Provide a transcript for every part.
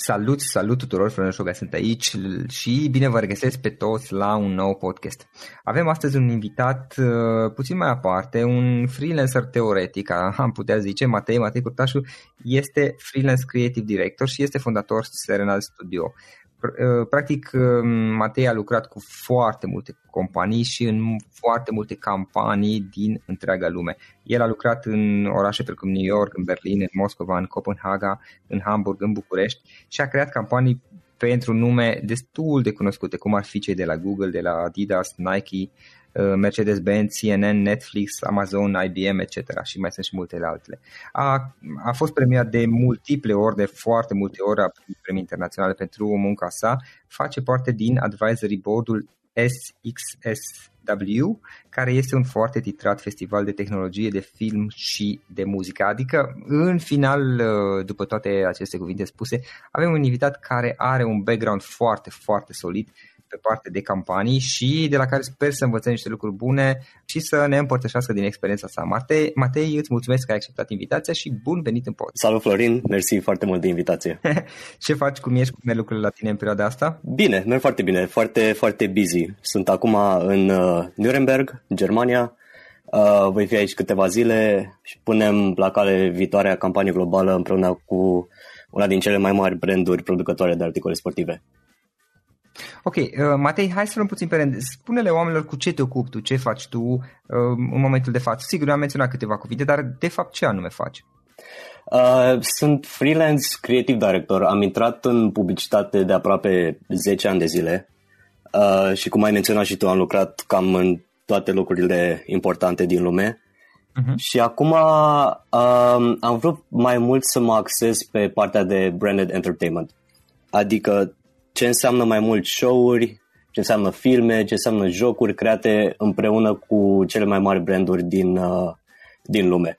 Salut, salut tuturor, Florin Șoga sunt aici și bine vă regăsesc pe toți la un nou podcast. Avem astăzi un invitat uh, puțin mai aparte, un freelancer teoretic, am putea zice, Matei, Matei Curtașu este freelance creative director și este fondator Serenal Studio. Uh, practic, uh, Matei a lucrat cu foarte multe companii și în foarte multe campanii din întreaga lume. El a lucrat în orașe precum New York, în Berlin, în Moscova, în Copenhaga, în Hamburg, în București și a creat campanii pentru nume destul de cunoscute, cum ar fi cei de la Google, de la Adidas, Nike, Uh, Mercedes-Benz, CNN, Netflix, Amazon, IBM, etc. și mai sunt și multele altele. A, a fost premiat de multiple ori, de foarte multe ori, a primit premii internaționale pentru munca sa, face parte din advisory board-ul SXSW, care este un foarte titrat festival de tehnologie, de film și de muzică. Adică, în final, uh, după toate aceste cuvinte spuse, avem un invitat care are un background foarte, foarte solid pe parte de campanii și de la care sper să învățăm niște lucruri bune și să ne împărtășească din experiența sa. Matei, Matei îți mulțumesc că ai acceptat invitația și bun venit în pod. Salut Florin, mersi foarte mult de invitație. Ce faci, cum ești, cum merg lucrurile la tine în perioada asta? Bine, merg foarte bine, foarte, foarte busy. Sunt acum în uh, Nuremberg, Germania, Uh, voi fi aici câteva zile și punem la cale viitoarea campanie globală împreună cu una din cele mai mari branduri producătoare de articole sportive. Ok, uh, Matei, hai să luăm puțin pe rând. Spune-le oamenilor cu ce te ocupi tu, ce faci tu uh, în momentul de față. Sigur, eu am menționat câteva cuvinte, dar de fapt ce anume faci? Uh, sunt freelance creative director. Am intrat în publicitate de aproape 10 ani de zile uh, și cum ai menționat și tu, am lucrat cam în toate locurile importante din lume. Uh-huh. Și acum um, am vrut mai mult să mă acces pe partea de branded entertainment. Adică ce înseamnă mai mult show-uri, ce înseamnă filme, ce înseamnă jocuri create împreună cu cele mai mari branduri din, uh, din lume.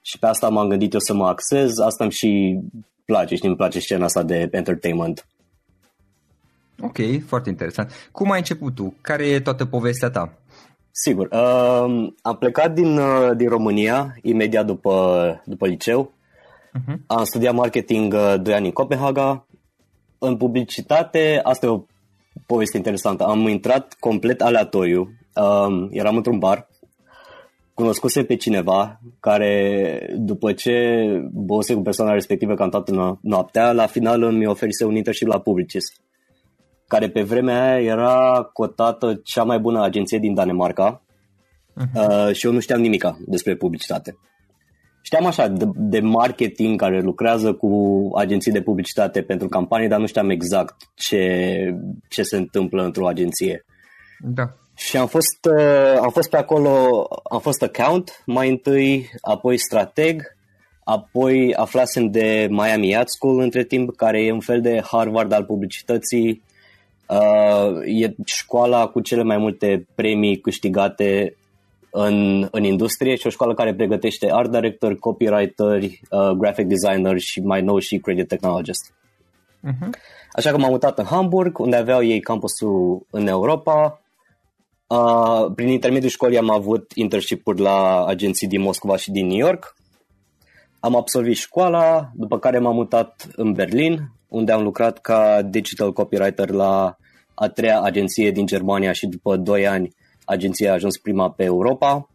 Și pe asta m-am gândit eu să mă axez, asta îmi și place, și îmi place scena asta de entertainment. Ok, foarte interesant. Cum ai început tu? Care e toată povestea ta? Sigur. Uh, am plecat din, uh, din România imediat după, după liceu. Uh-huh. Am studiat marketing uh, 2 ani în Copenhaga. În publicitate, asta e o poveste interesantă. Am intrat complet aleatoriu. Uh, eram într-un bar. Cunoscuse pe cineva care, după ce bose cu persoana respectivă cam toată noaptea, la final îmi oferise un internship la Publicis care pe vremea aia era cotată cea mai bună agenție din Danemarca uh-huh. uh, și eu nu știam nimica despre publicitate. Știam așa de, de marketing care lucrează cu agenții de publicitate pentru campanii, dar nu știam exact ce, ce se întâmplă într-o agenție. Da. Și am fost, uh, am fost pe acolo, am fost account mai întâi, apoi strateg, apoi aflasem de Miami Ad School între timp, care e un fel de Harvard al publicității, Uh, e școala cu cele mai multe premii câștigate în, în industrie și o școală care pregătește art director, copywriter, uh, graphic designer și mai nou și credit technologist. Uh-huh. Așa că m-am mutat în Hamburg, unde aveau ei campusul în Europa. Uh, prin intermediul școlii am avut internship la agenții din Moscova și din New York. Am absolvit școala, după care m-am mutat în Berlin, unde am lucrat ca digital copywriter la a treia agenție din Germania și după 2 ani agenția a ajuns prima pe Europa.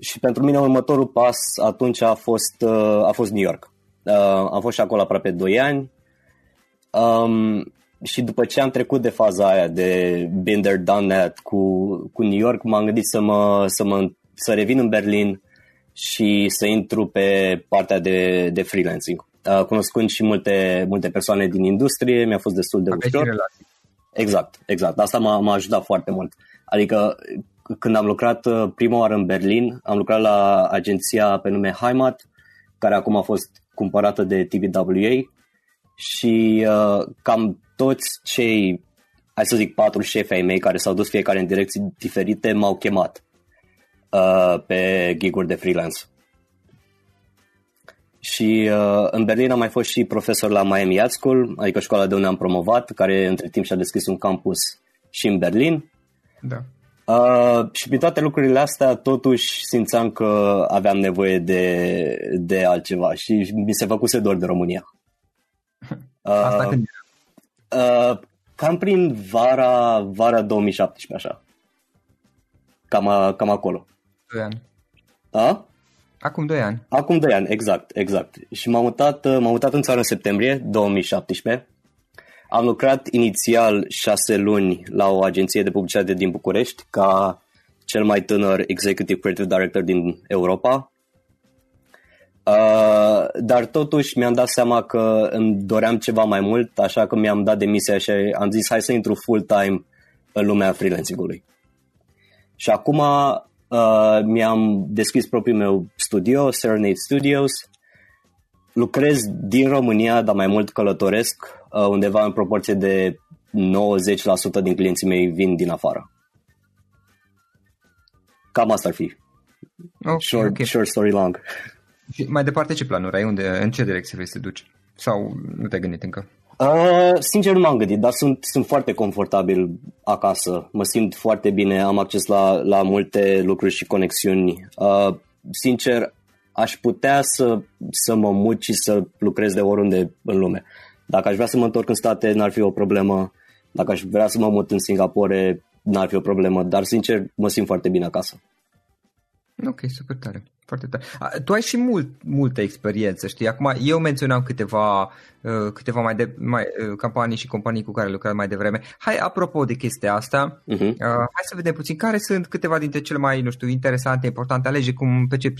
Și pentru mine următorul pas atunci a fost, uh, a fost New York. Uh, am fost și acolo aproape 2 ani um, și după ce am trecut de faza aia de been there, done that cu, cu New York, m-am gândit să, mă, să, mă, să revin în Berlin și să intru pe partea de, de freelancing. Uh, cunoscând și multe, multe persoane din industrie, mi-a fost destul de Aveți ușor. Relații. Exact, exact. Asta m-a, m-a ajutat foarte mult. Adică când am lucrat uh, prima oară în Berlin, am lucrat la agenția pe nume Heimat, care acum a fost cumpărată de TBWA și uh, cam toți cei, hai să zic, patru șefi ai mei care s-au dus fiecare în direcții diferite m-au chemat uh, pe giguri de freelance. Și uh, în Berlin am mai fost și profesor la Miami Ad School, adică școala de unde am promovat, care între timp și-a deschis un campus și în Berlin. Da. Uh, și prin toate lucrurile astea, totuși simțeam că aveam nevoie de, de altceva și mi se făcuse dor de România. Uh, Asta când uh, Cam prin vara, vara 2017, așa. Cam, cam acolo. 2 ani. A? Acum 2 ani. Acum 2 ani, exact, exact. Și m-am mutat, m-am mutat în țară în septembrie 2017. Am lucrat inițial 6 luni la o agenție de publicitate din București ca cel mai tânăr Executive Creative Director din Europa. Uh, dar totuși mi-am dat seama că îmi doream ceva mai mult, așa că mi-am dat demisia și am zis hai să intru full-time în lumea freelancing-ului. Și acum Uh, mi-am deschis propriul meu studio, Serenade Studios. Lucrez din România, dar mai mult călătoresc, uh, undeva în proporție de 90% din clienții mei vin din afară. Cam asta ar fi. Okay, short, okay. short story long. Și mai departe ce planuri ai? Unde, în ce direcție vrei să te duci? Sau nu te-ai gândit încă? Uh, sincer nu m-am gândit, dar sunt, sunt foarte confortabil acasă. Mă simt foarte bine, am acces la, la multe lucruri și conexiuni. Uh, sincer, aș putea să, să mă mut și să lucrez de oriunde în lume. Dacă aș vrea să mă întorc în state, n-ar fi o problemă. Dacă aș vrea să mă mut în Singapore, n-ar fi o problemă. Dar, sincer, mă simt foarte bine acasă. Ok, super tare. Foarte tare. Tu ai și mult, multă experiență, știi? Acum, eu menționam câteva, uh, câteva mai de, mai, uh, campanii și companii cu care lucrat mai devreme. Hai, apropo de chestia asta, uh-huh. uh, hai să vedem puțin care sunt câteva dintre cele mai, nu știu, interesante, importante. Alege cum, pe ce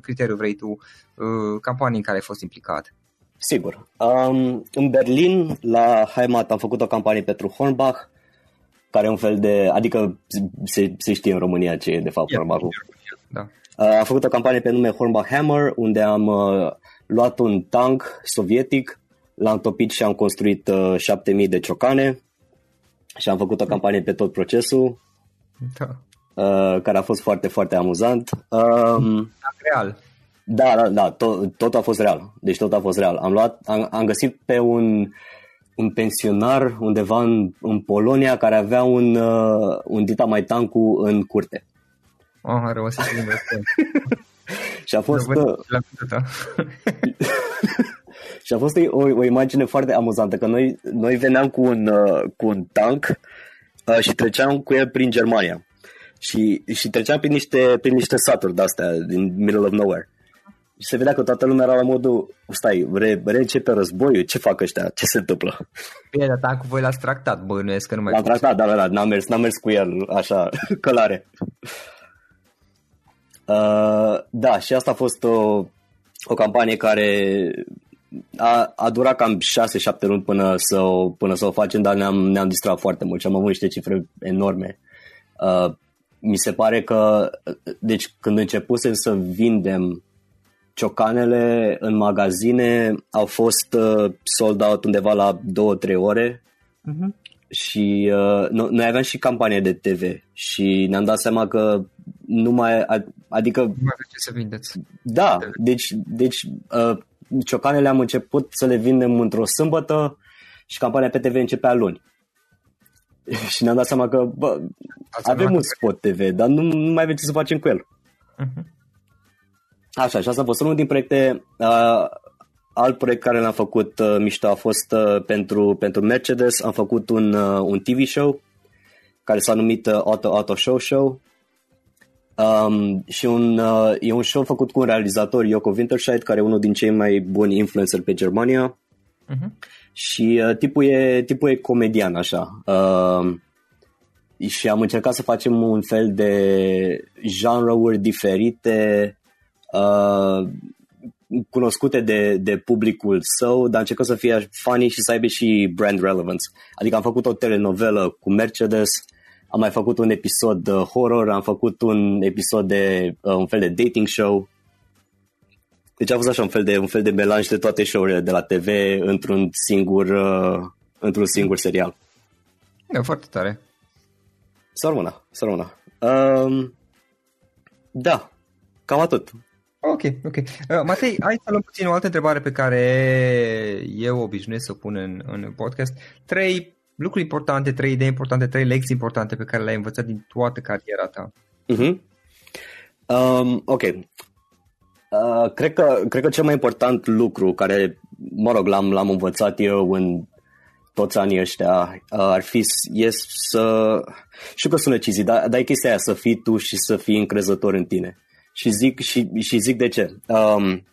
criteriu vrei tu, uh, campanii în care ai fost implicat. Sigur. Um, în Berlin, la Heimat, am făcut o campanie pentru Hornbach, care e un fel de, adică se, se știe în România ce e de fapt yeah, Hornbach. Da. Uh, am făcut o campanie pe nume Hornbach Hammer, unde am uh, luat un tank sovietic, l-am topit și am construit uh, 7000 de ciocane și am făcut o campanie pe tot procesul, da. uh, care a fost foarte, foarte amuzant. Um, real. Da, da, da, tot, tot a fost real. Deci tot a fost real. Am, luat, am, am găsit pe un, un pensionar undeva în, în Polonia care avea un, uh, un dita mai tancu în curte. Oh, a rămas și și a fost... Uh, și a fost o, o imagine foarte amuzantă, că noi, noi veneam cu un, uh, cu un tank uh, și treceam cu el prin Germania. Și, și treceam prin niște, prin niște saturi de-astea, din middle of nowhere. Și se vedea că toată lumea era la modul, stai, re, reîncepe războiul, ce fac ăștia, ce se întâmplă? Bine, dar tancul voi l-ați tractat, bănuiesc că nu mai... L-am tractat, da, da, da, n-am mers, n-am mers cu el, așa, călare. Uh, da, și asta a fost o, o campanie care a, a durat cam 6-7 luni până să, o, până să o facem, dar ne-am, ne-am distrat foarte mult și am avut niște cifre enorme. Uh, mi se pare că, deci când începusem să vindem ciocanele în magazine, au fost uh, sold out undeva la 2-3 ore. Uh-huh și uh, noi aveam și campanie de TV și ne-am dat seama că nu mai, adică... Nu mai ce să vindeți. Da, deci, deci uh, ciocanele am început să le vindem într-o sâmbătă și campania pe TV începea luni. și ne-am dat seama că bă, avem un spot TV, dar nu, nu mai avem ce să facem cu el. Uh-huh. Așa, și asta a fost unul din proiecte uh, alt proiect care l-am făcut uh, mișto a fost uh, pentru, pentru Mercedes. Am făcut un, uh, un TV show care s-a numit uh, Auto Auto Show Show. Um, și un, uh, e un show făcut cu un realizator, Yoko Winterscheid, care e unul din cei mai buni influencer pe Germania. Uh-huh. Și uh, tipul, e, tipul e comedian, așa. Uh, și am încercat să facem un fel de genre-uri diferite, uh, cunoscute de, de publicul său, dar încercă să fie funny și să aibă și brand relevance. Adică am făcut o telenovelă cu Mercedes, am mai făcut un episod de horror, am făcut un episod de uh, un fel de dating show. Deci a fost așa un fel de, un fel de melanj de toate show-urile de la TV într-un singur, uh, într-un singur serial. E foarte tare. Să rămână, să rămână. Um, da, cam atât. Ok, ok. Uh, Matei, hai să luăm puțin o altă întrebare pe care eu obișnuiesc să o pun în, în podcast. Trei lucruri importante, trei idei importante, trei lecții importante pe care le-ai învățat din toată cariera ta. Uh-huh. Um, ok. Uh, cred, că, cred că cel mai important lucru care, mă rog, l-am, l-am învățat eu în toți anii ăștia uh, ar fi e să... Știu că sună cizi, dar, dar e chestia aia, să fii tu și să fii încrezător în tine. Și zic, și, și zic de ce. Um,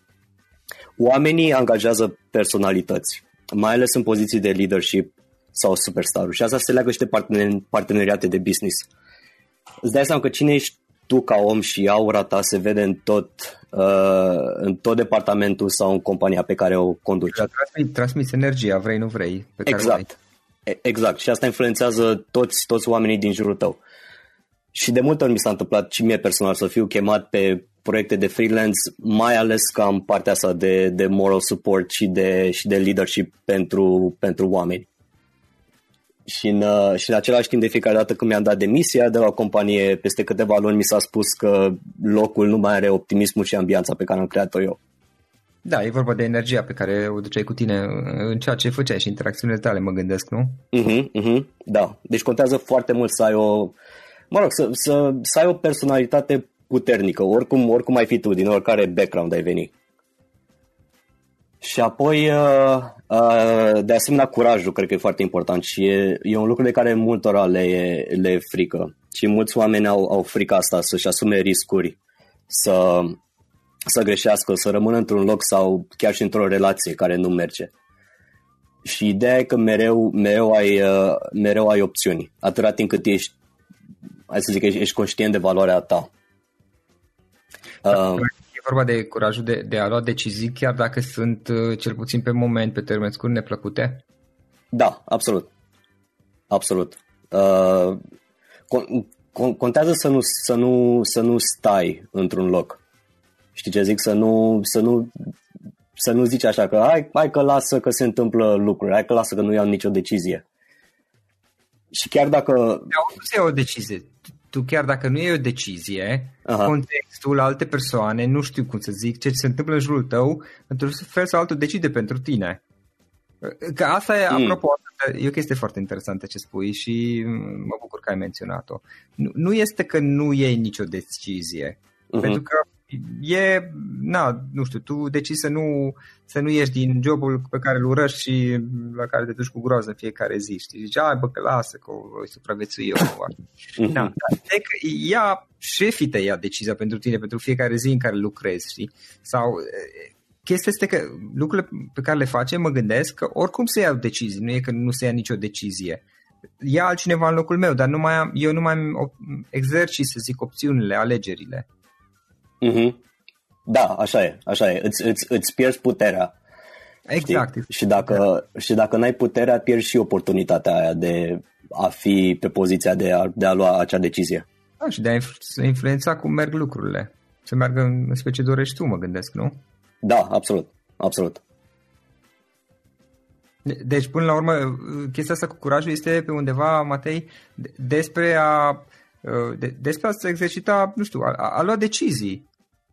oamenii angajează personalități, mai ales în poziții de leadership sau superstar și asta se leagă și de partener, parteneriate de business. Îți dai seama că cine ești tu ca om și aura ta se vede în tot, uh, în tot departamentul sau în compania pe care o conduci. Transmiți, transmiți energia, vrei, nu vrei. Pe care exact. Exact. Și asta influențează toți, toți oamenii din jurul tău. Și de multe ori mi s-a întâmplat și mie personal să fiu chemat pe proiecte de freelance, mai ales ca în partea asta de, de moral support și de, și de leadership pentru, pentru oameni. Și în, uh, și în același timp, de fiecare dată când mi-am dat demisia de la o companie, peste câteva luni mi s-a spus că locul nu mai are optimismul și ambianța pe care am creat-o eu. Da, e vorba de energia pe care o duceai cu tine în ceea ce făceai și interacțiunile tale, mă gândesc, nu? Uh-huh, uh-huh, da, deci contează foarte mult să ai o, mă rog, să, să, să ai o personalitate puternică, oricum, oricum ai fi tu, din oricare background ai venit. Și apoi, uh, uh, de asemenea, curajul cred că e foarte important și e, e un lucru de care multora le e, le e frică. Și mulți oameni au, au frica asta să-și asume riscuri, să, să greșească, să rămână într-un loc sau chiar și într-o relație care nu merge. Și ideea e că mereu, mereu, ai, uh, mereu ai opțiuni, atâta timp cât ești, hai să zic, ești, ești conștient de valoarea ta. Uh, e vorba de curajul de, de a lua decizii, chiar dacă sunt, uh, cel puțin pe moment, pe termen scurt, neplăcute? Da, absolut. Absolut. Uh, con- con- contează să nu, să, nu, să nu stai într-un loc. Știi ce zic? Să nu, să nu, să nu zici așa că hai, hai că lasă că se întâmplă lucruri, hai că lasă că nu iau nicio decizie. Și chiar dacă... Nu se ia o decizie tu chiar dacă nu e o decizie, Aha. contextul, alte persoane, nu știu cum să zic, ce se întâmplă în jurul tău, într-un fel sau altul decide pentru tine. Că asta e, mm. apropo, e o chestie foarte interesantă ce spui și mă bucur că ai menționat-o. Nu, nu este că nu iei nicio decizie, uh-huh. pentru că e, na, nu știu, tu decizi să nu, să nu ieși din jobul pe care îl urăști și la care te duci cu groază în fiecare zi, știi? Zici, ai bă, că lasă, că o voi supraviețui eu. uh-huh. da, dar că ia, șefii te ia decizia pentru tine, pentru fiecare zi în care lucrezi, știi? Sau chestia este că lucrurile pe care le facem, mă gândesc că oricum se iau decizii, nu e că nu se ia nicio decizie. Ia altcineva în locul meu, dar nu mai am, eu nu mai exerci, să zic, opțiunile, alegerile. Mm-hmm. Da, așa e, așa e. Îți, îți, îți pierzi puterea. Exact. Știi? Și dacă, da. și dacă n-ai puterea, pierzi și oportunitatea aia de a fi pe poziția de a, de a lua acea decizie. Da, și de a influența cum merg lucrurile. Să meargă în specie ce dorești tu, mă gândesc, nu? Da, absolut. Absolut. Deci, până la urmă, chestia asta cu curajul este pe undeva, Matei, despre a, de, despre a se exercita, nu știu, a, a lua decizii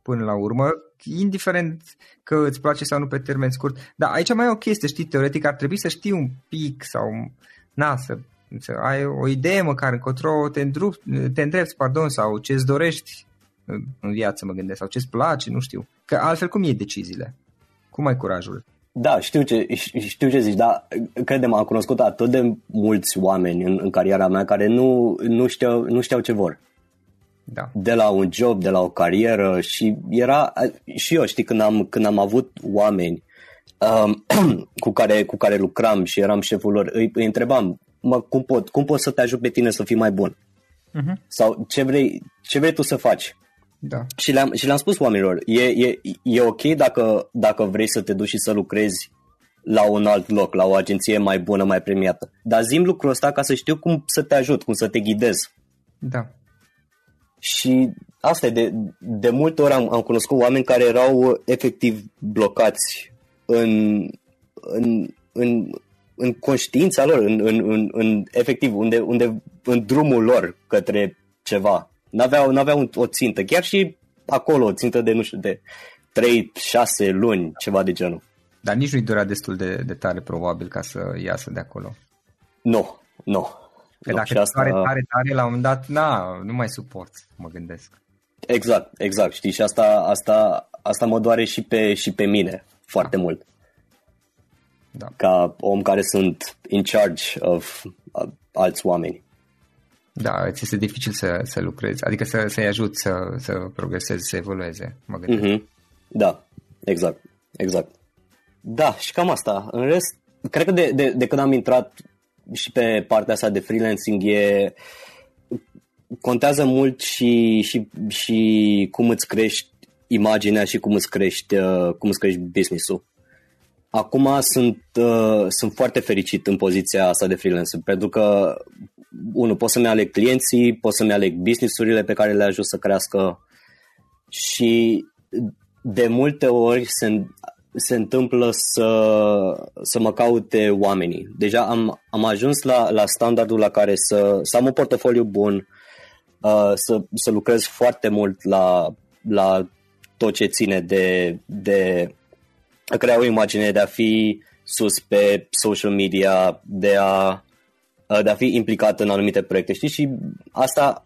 până la urmă, indiferent că îți place sau nu pe termen scurt. Dar aici mai e o chestie, știi, teoretic ar trebui să știi un pic sau, na, să, să ai o idee măcar încotro te, îndrup, te îndrepți, pardon, sau ce-ți dorești în viață, mă gândesc, sau ce-ți place, nu știu. Că altfel cum iei deciziile? Cum ai curajul? Da, știu ce, știu ce zici, dar credem, am cunoscut atât de mulți oameni în, în cariera mea care nu, nu, știau, nu știau ce vor. Da. De la un job, de la o carieră și era, și eu știi, când am, când am avut oameni um, cu, care, cu care lucram și eram șeful lor, îi, îi întrebam, mă, cum pot, cum pot să te ajut pe tine să fii mai bun? Uh-huh. Sau ce vrei, ce vrei tu să faci? Da. Și le-am, și le-am spus oamenilor, e, e, e ok dacă, dacă vrei să te duci și să lucrezi la un alt loc, la o agenție mai bună, mai premiată. Dar zim lucrul ăsta ca să știu cum să te ajut, cum să te ghidez. Da. Și asta e, de, de multe ori am, am cunoscut oameni care erau efectiv blocați în, în, în, în conștiința lor, în, în, în, în efectiv, unde, unde, în drumul lor către ceva. N-aveau, n-aveau o țintă, chiar și acolo o țintă de, nu știu, de 3-6 luni, ceva de genul. Dar nici nu-i durea destul de, de tare, probabil, ca să iasă de acolo. Nu, nu. Că nu, dacă asta... tare, tare, tare, la un moment dat, na, nu mai suport, mă gândesc. Exact, exact, știi, și asta, asta, asta mă doare și pe, și pe mine foarte da. mult. Da. Ca om care sunt in charge of, of alți oameni. Da, ți este dificil să, să lucrezi, adică să, să-i ajut să, să progreseze, să evolueze, mă gândesc. Mm-hmm. Da, exact, exact. Da, și cam asta. În rest, cred că de, de, de când am intrat și pe partea asta de freelancing e contează mult și, și, și cum îți crești imaginea și cum îți crești, uh, cum îți crești business-ul. Acum sunt, uh, sunt foarte fericit în poziția asta de freelancer pentru că unul, pot să-mi aleg clienții, pot să-mi aleg business-urile pe care le ajut să crească și de multe ori se, se întâmplă să, să mă caute oamenii. Deja am, am ajuns la, la standardul la care să, să am un portofoliu bun, uh, să, să lucrez foarte mult la, la tot ce ține de, de a crea o imagine, de a fi sus pe social media, de a, de a fi implicat în anumite proiecte, știi? Și asta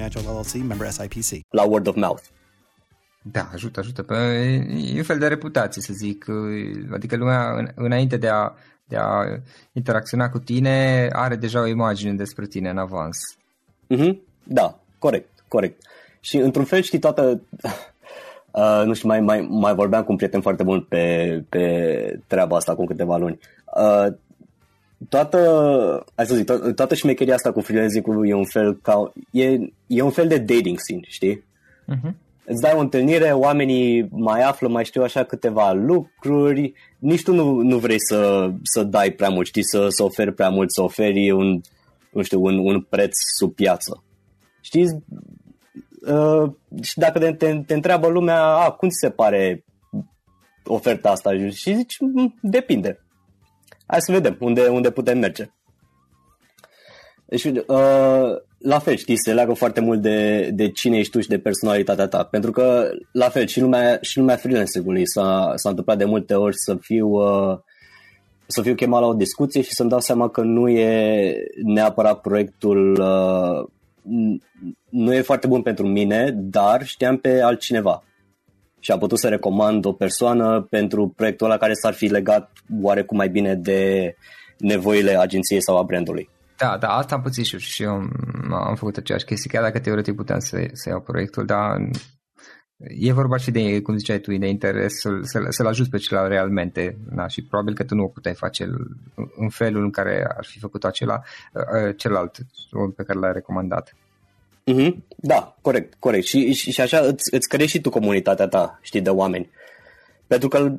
LLC member SIPC. la word of mouth. Da, ajută, ajută. Pe, e un fel de reputație, să zic. Adică lumea, în, înainte de a, de a interacționa cu tine, are deja o imagine despre tine în avans. Mm-hmm. Da, corect, corect. Și într-un fel știi toată... Uh, nu știu, mai, mai, mai vorbeam cu un prieten foarte bun pe, pe treaba asta acum câteva luni. Uh, toată, hai să zic, to- toată șmecheria asta cu freelancing e un fel ca, e, e un fel de dating scene, știi? Uh-huh. Îți dai o întâlnire, oamenii mai află, mai știu așa câteva lucruri, nici tu nu, nu vrei să, să dai prea mult, știi, să, să oferi prea mult, să oferi un, nu știu, un, un preț sub piață. Știi? Uh, și dacă te, te, te întreabă lumea, a, cum ți se pare oferta asta? Și zici, "Mm, depinde. Hai să vedem unde, unde putem merge. Deci, uh, la fel, știi, se leagă foarte mult de, de cine ești tu și de personalitatea ta. Pentru că, la fel, și lumea, și lumea freelancing-ului s-a, s-a întâmplat de multe ori să fiu, uh, să fiu chemat la o discuție și să-mi dau seama că nu e neapărat proiectul, uh, n- nu e foarte bun pentru mine, dar știam pe altcineva. Și am putut să recomand o persoană pentru proiectul ăla care s-ar fi legat oarecum mai bine de nevoile agenției sau a brandului. Da, da, asta am pățit și eu și eu am, am făcut aceeași chestie, chiar dacă teoretic puteam să, să iau proiectul, dar e vorba și de, cum ziceai tu, de interes să, să, să-l ajut pe celălalt realmente da? și probabil că tu nu o puteai face în- în felul în care ar fi făcut acela, uh, celălalt om pe care l-ai recomandat. Mm-hmm. Da, corect, corect. Și, și, și așa îți, îți crești și tu comunitatea ta, știi, de oameni. Pentru că,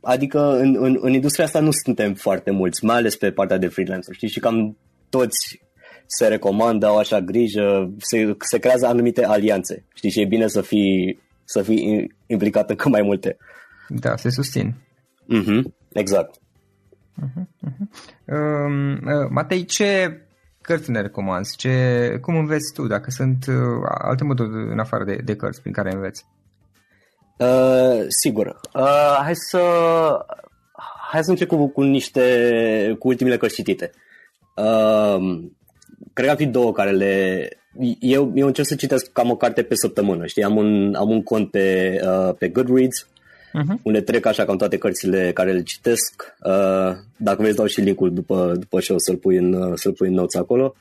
adică în, în, în industria asta nu suntem foarte mulți, mai ales pe partea de freelancer, știi, și cam toți se recomandă, au așa grijă, se, se creează anumite alianțe, știi, și e bine să fii, să fii implicat în cât mai multe. Da, se susțin. Mm-hmm. Exact. Um, uh, Matei, ce cărți ne recomanzi? Ce, cum înveți tu? Dacă sunt uh, alte moduri în afară de, de cărți prin care înveți? Uh, sigur. Uh, hai să hai să încep cu, cu niște cu ultimele cărți citite. Uh, cred că ar fi două care le eu, eu încerc să citesc cam o carte pe săptămână, știi? Am un, am un cont pe, uh, pe Goodreads Uh-huh. unde trec așa cam toate cărțile care le citesc. Uh, dacă vrei dau și linkul după, după show să-l pui în, uh, să-l pui în notes acolo.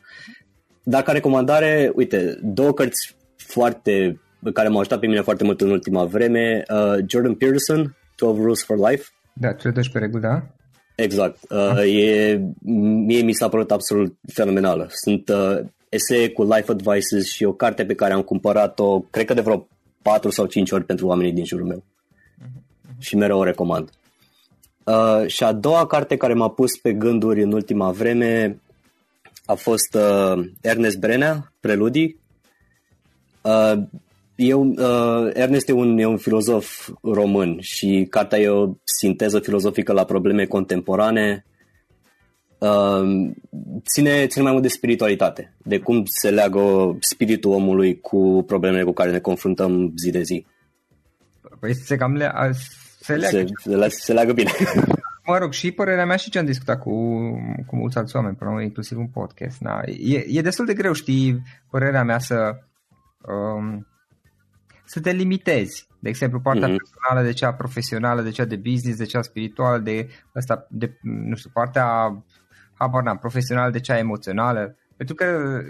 Dacă recomandare, uite, două cărți foarte care m-au ajutat pe mine foarte mult în ultima vreme. Uh, Jordan Peterson, 12 Rules for Life. Da, cele 12 reguli, da? Exact. Uh, e, mie mi s-a părut absolut fenomenală. Sunt uh, esee cu life advices și o carte pe care am cumpărat-o, cred că de vreo 4 sau 5 ori pentru oamenii din jurul meu. Și mereu o recomand. Uh, și a doua carte care m-a pus pe gânduri în ultima vreme a fost uh, Ernest Brenea, Preludii. Uh, eu, uh, Ernest e un, e un filozof român și cartea e o sinteză filozofică la probleme contemporane. Uh, ține, ține mai mult de spiritualitate, de cum se leagă spiritul omului cu problemele cu care ne confruntăm zi de zi. Păi se cam le, a, se leagă. Se, se, le- se leagă bine. Mă rog, și părerea mea și ce am discutat cu, cu mulți alți oameni, până la urmă, inclusiv un podcast. Da. E, e destul de greu, știi, părerea mea să um, să te limitezi. De exemplu, partea Mhm. mm-hmm. personală de cea profesională, de cea de business, de cea spirituală, de asta, de, nu știu, partea habar n-am, profesională de cea emoțională. Pentru că,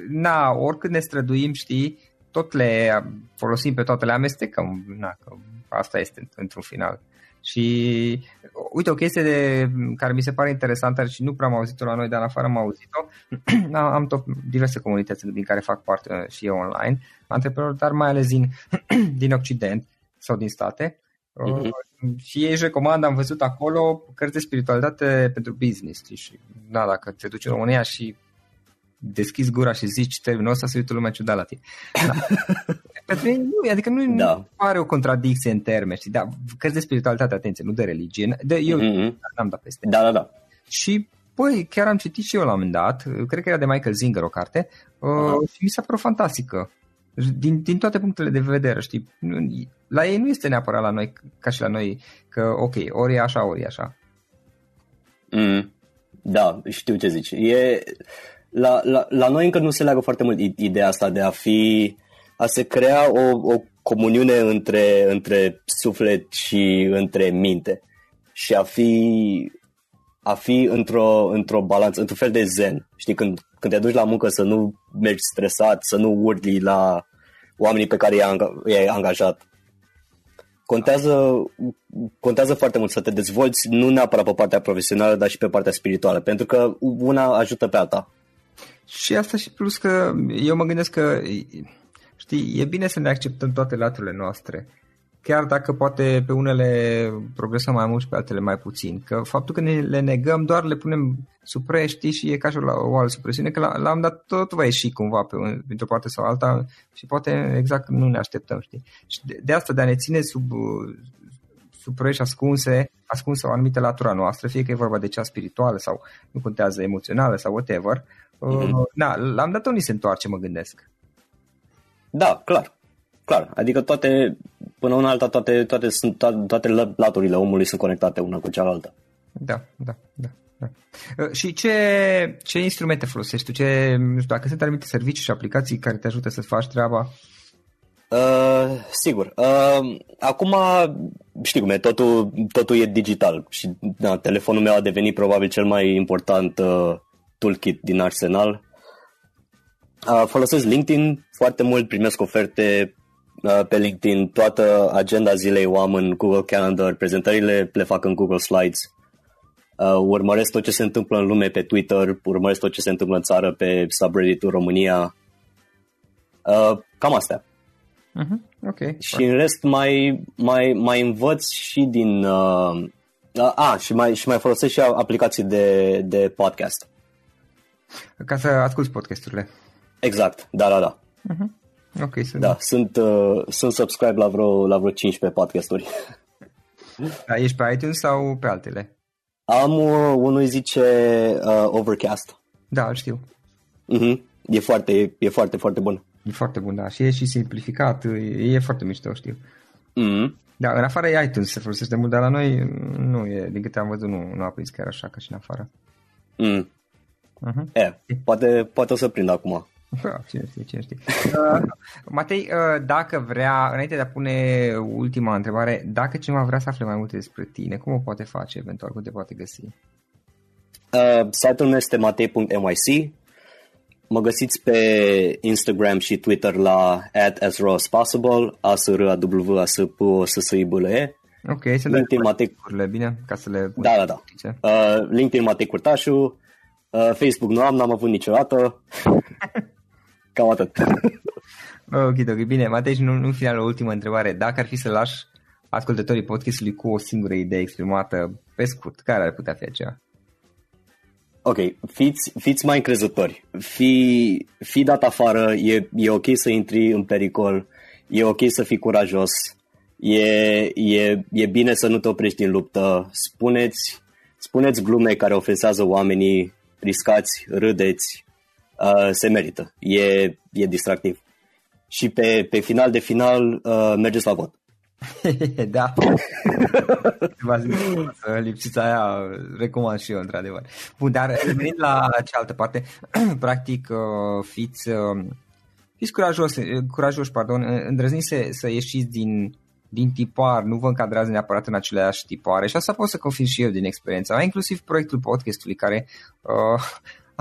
na, oricât ne străduim, știi, tot le folosim pe toate, le amestecăm. Na, că asta este într-un final. Și uite, o chestie de, care mi se pare interesantă și nu prea am auzit-o la noi, dar în afară am auzit-o. am, am tot diverse comunități din care fac parte uh, și eu online, antreprenori, dar mai ales din, din Occident sau din state. Uh-huh. Și ei își recomandă, am văzut acolo, cărți de spiritualitate pentru business. Știi? Și, da, dacă te duci în România și deschizi gura și zici terminul ăsta, se uită lumea ciudat la tine. Da. Pentru ei nu, adică nu da. pare o contradicție în termeni, știi? Da, cărți de spiritualitate, atenție, nu de religie. De, eu mm-hmm. n-am dat peste. Da, da, da. Și Păi, chiar am citit și eu la un moment dat, cred că era de Michael Zinger o carte, uh, și mi s-a părut fantastică. Din, din toate punctele de vedere, știi? La ei nu este neapărat la noi ca și la noi că, ok, ori e așa, ori e așa. Mm, da, știu ce zici. E, la, la, la noi încă nu se leagă foarte mult ideea asta de a fi, a se crea o, o comuniune între, între suflet și între minte și a fi a fi într-o, într-o balanță, într-un fel de zen. Știi, când, când te duci la muncă să nu mergi stresat, să nu urli la oamenii pe care i-ai angajat. Contează, contează foarte mult să te dezvolți, nu neapărat pe partea profesională, dar și pe partea spirituală, pentru că una ajută pe alta. Și asta și plus că eu mă gândesc că, știi, e bine să ne acceptăm toate laturile noastre chiar dacă poate pe unele progresăm mai mult și pe altele mai puțin. Că faptul că ne le negăm, doar le punem suprești și e ca și la o altă supresiune, că la, la am dat tot va ieși cumva pe, într-o parte sau alta și poate exact nu ne așteptăm, știi? Și de, de asta de a ne ține sub, supreși ascunse, ascunsă o anumită latura noastră, fie că e vorba de cea spirituală sau nu contează emoțională sau whatever, mm-hmm. uh, na, la am dat ni se întoarce, mă gândesc. Da, clar. Clar, adică toate, până una alta, toate, toate, sunt, toate, toate laturile omului sunt conectate una cu cealaltă. Da, da, da. da. Uh, și ce, ce instrumente folosești tu? Ce, nu știu, dacă sunt anumite servicii și aplicații care te ajută să faci treaba? Uh, sigur. Uh, acum, știi cum e, totul, totul e digital și da, telefonul meu a devenit probabil cel mai important uh, toolkit din arsenal. Uh, folosesc LinkedIn foarte mult, primesc oferte Uh, pe LinkedIn, toată agenda zilei o am în Google Calendar, prezentările le fac în Google Slides, uh, urmăresc tot ce se întâmplă în lume pe Twitter, urmăresc tot ce se întâmplă în țară pe subreddit România, uh, cam astea. Uh-huh. Okay. Și în rest mai, mai, mai învăț și din... Uh, a, și mai, și mai folosesc și aplicații de, de podcast. Ca să asculti podcasturile. Exact, da, da, da. Uh-huh. Ok, sunt. Da, sunt, uh, sunt subscribe la vreo, la vreo 15 podcasturi. Da, ești pe iTunes sau pe altele? Am uh, unul zice uh, Overcast. Da, îl știu. Uh-huh. E foarte, e, e foarte, foarte bun. E foarte bun, da. Și e și simplificat, e, e foarte mișto, știu. Mm-hmm. Da, în afară e iTunes, se folosește mult, dar la noi nu e, din câte am văzut, nu, nu a prins chiar așa ca și în afară. Mm. Uh-huh. E, poate, poate o să prind acum. Cine știe, cine știe. Uh, Matei, uh, dacă vrea, înainte de a pune ultima întrebare, dacă cineva vrea să afle mai multe despre tine, cum o poate face eventual, cum te poate găsi? Uh, site-ul meu este matei.myc Mă găsiți pe Instagram și Twitter la at as raw as possible, a s r a w a s p o s s i b l e Ok, să LinkedIn Matei bine, ca să le Da, da, da. Uh, LinkedIn Matei Curtașu, uh, Facebook nu am, n-am avut niciodată. Cam atât. ok, ok, bine. Matei, nu, nu final o ultimă întrebare. Dacă ar fi să lași ascultătorii podcastului cu o singură idee exprimată, pe scurt, care ar putea fi aceea? Ok, fiți, fiți mai încrezători. Fi, fi dat afară, e, e ok să intri în pericol, e ok să fii curajos, e, e, e bine să nu te oprești în luptă, spuneți, spuneți glume care ofensează oamenii, riscați, râdeți, uh, se merită. E, e distractiv. Și pe, pe final de final uh, mergeți la vot. da. Lipsița aia recomand și eu, într-adevăr. Bun, dar venind la cealaltă parte, practic uh, fiți, uh, fiți curajos, curajoși, pardon, îndrăzniți să, să ieșiți din, din tipar, nu vă încadrați neapărat în aceleași tipoare și asta pot să confirm și eu din experiența mea, inclusiv proiectul podcastului care uh,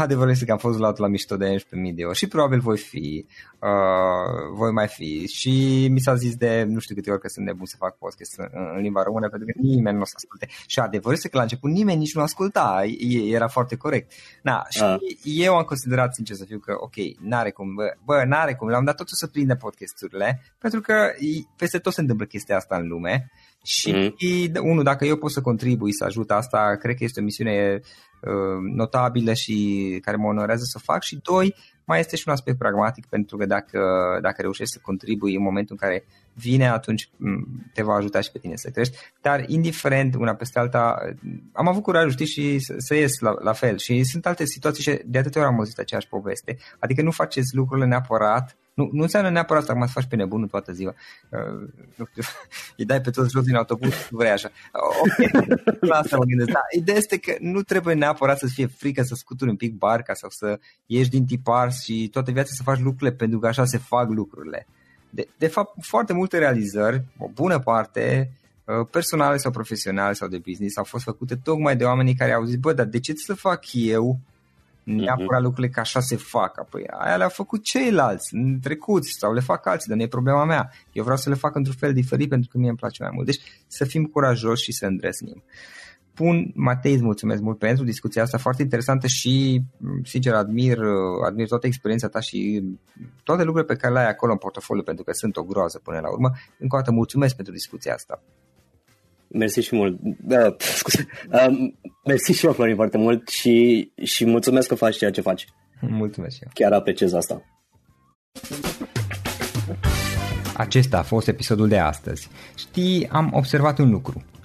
Adevărul este că am fost luat la mișto de 11.000 de ori și probabil voi fi, uh, voi mai fi. Și mi s-a zis de nu știu câte ori că sunt nebun să fac podcast în, în limba română pentru că nimeni nu o să asculte. Și adevărul este că la început nimeni nici nu asculta, era foarte corect. Na, și uh. eu am considerat sincer să fiu că ok, n-are cum, bă, bă n-are cum, l-am dat totul să prindă podcasturile pentru că peste tot se întâmplă chestia asta în lume Și, mm-hmm. unul, dacă eu pot să contribui să ajut asta, cred că este o misiune uh, notabilă și care mă onorează să fac. Și doi, mai este și un aspect pragmatic, pentru că dacă, dacă reușești să contribui în momentul în care vine, atunci te va ajuta și pe tine să crești. Dar, indiferent una peste alta, am avut curajul, știi, și să, să ies la, la fel. Și sunt alte situații și de atâtea ori am auzit aceeași poveste. Adică nu faceți lucrurile neapărat nu, nu înseamnă neapărat să să faci pe nebunul toată ziua. Uh, nu știu, îi dai pe toți jos din autobuz, vrei așa. Ok, la asta mă gândesc. Da, ideea este că nu trebuie neapărat să fie frică să scuturi un pic barca sau să ieși din tipar și toată viața să faci lucrurile pentru că așa se fac lucrurile. De, de fapt, foarte multe realizări, o bună parte, uh, personale sau profesionale sau de business, au fost făcute tocmai de oamenii care au zis, bă, dar de ce să fac eu neapărat uh-huh. lucrurile ca așa se fac. Apoi aia le-au făcut ceilalți în trecut sau le fac alții, dar nu e problema mea. Eu vreau să le fac într-un fel diferit pentru că mie îmi place mai mult. Deci să fim curajoși și să îndresnim. Pun, Matei, îți mulțumesc mult pentru discuția asta foarte interesantă și, sincer, admir, admir toată experiența ta și toate lucrurile pe care le ai acolo în portofoliu, pentru că sunt o groază până la urmă. Încă o dată mulțumesc pentru discuția asta. Mersi și mult. Da, scuze. Um, mersi și eu, Florin, foarte mult și, și mulțumesc că faci ceea ce faci. Mulțumesc și eu. Chiar apreciez asta. Acesta a fost episodul de astăzi. Știi, am observat un lucru.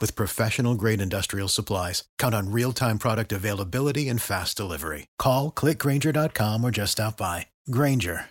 with professional grade industrial supplies. Count on real time product availability and fast delivery. Call clickgranger.com or just stop by. Granger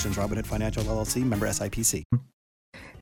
conditions. Robinhood Financial LLC member SIPC.